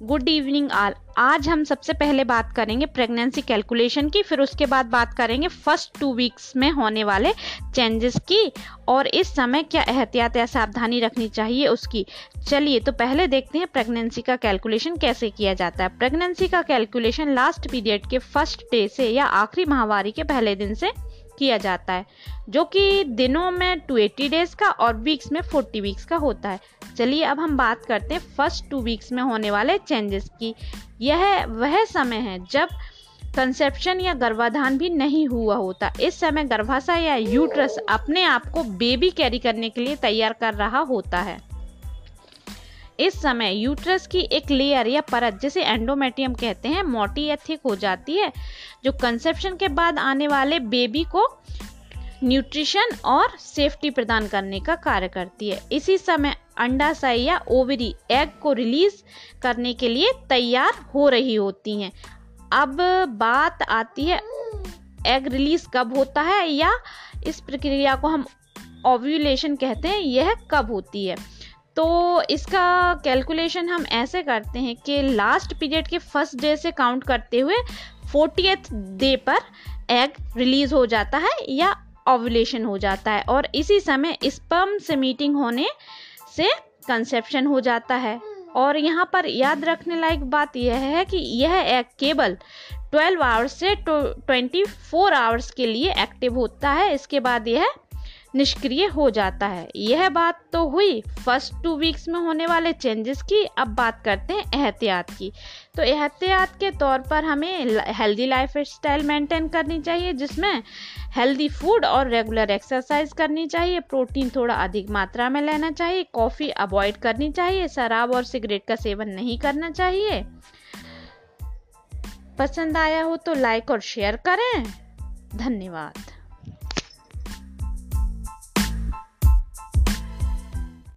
Good evening आल। आज हम सबसे पहले बात करेंगे प्रेगनेंसी कैलकुलेशन की, फिर उसके बाद बात करेंगे फ़र्स्ट टू वीक्स में होने वाले चेंजेस की, और इस समय क्या एहतियात या सावधानी रखनी चाहिए उसकी। चलिए तो पहले देखते हैं प्रेगनेंसी का कैलकुलेशन कैसे किया जाता है। प्रेगनेंसी का कैलकुलेशन लास्ट पीरियड के फ़र्स्ट डे से या आखिरी माहवारी के पहले दिन से किया जाता है, जो कि दिनों में टू एट्टी डेज़ का और वीक्स में फोर्टी वीक्स का होता है। चलिए अब हम बात करते हैं फ़र्स्ट टू वीक्स में होने वाले चेंजेस की। यह, वह समय है जब कंसेप्शन या गर्भाधान भी नहीं हुआ होता। इस समय गर्भाशय या यूट्रस अपने आप को बेबी कैरी करने के लिए तैयार कर रहा होता है। इस समय यूट्रस की एक लेयर या परत, जिसे एंडोमेटियम कहते हैं, मोटी या थिक हो जाती है, जो कंसेप्शन के बाद आने वाले बेबी को न्यूट्रिशन और सेफ्टी प्रदान करने का कार्य करती है। इसी समय अंडाशय या ओवरी एग को रिलीज़ करने के लिए तैयार हो रही होती हैं। अब बात आती है एग रिलीज़ कब होता है या इस प्रक्रिया को हम ओव्यूलेशन कहते हैं, यह कब होती है? तो इसका कैलकुलेशन हम ऐसे करते हैं कि लास्ट पीरियड के फ़र्स्ट डे से काउंट करते हुए फोर्टीथ डे पर एग रिलीज़ हो जाता है या ओवुलेशन हो जाता है और इसी समय स्पर्म से मीटिंग होने से कंसेप्शन हो जाता है। और यहाँ पर याद रखने लायक बात यह है कि यह एग केवल 12 आवर्स से 24 आवर्स के लिए एक्टिव होता है। इसके बाद यह निष्क्रिय हो जाता है। यह बात तो हुई फ़र्स्ट टू वीक्स में होने वाले चेंजेस की। अब बात करते हैं एहतियात की। तो एहतियात के तौर पर हमें हेल्दी लाइफ स्टाइल मेंटेन करनी चाहिए, जिसमें हेल्दी फ़ूड और रेगुलर एक्सरसाइज करनी चाहिए। प्रोटीन थोड़ा अधिक मात्रा में लेना चाहिए। कॉफ़ी अवॉइड करनी चाहिए। शराब और सिगरेट का सेवन नहीं करना चाहिए। पसंद आया हो तो लाइक और शेयर करें। धन्यवाद।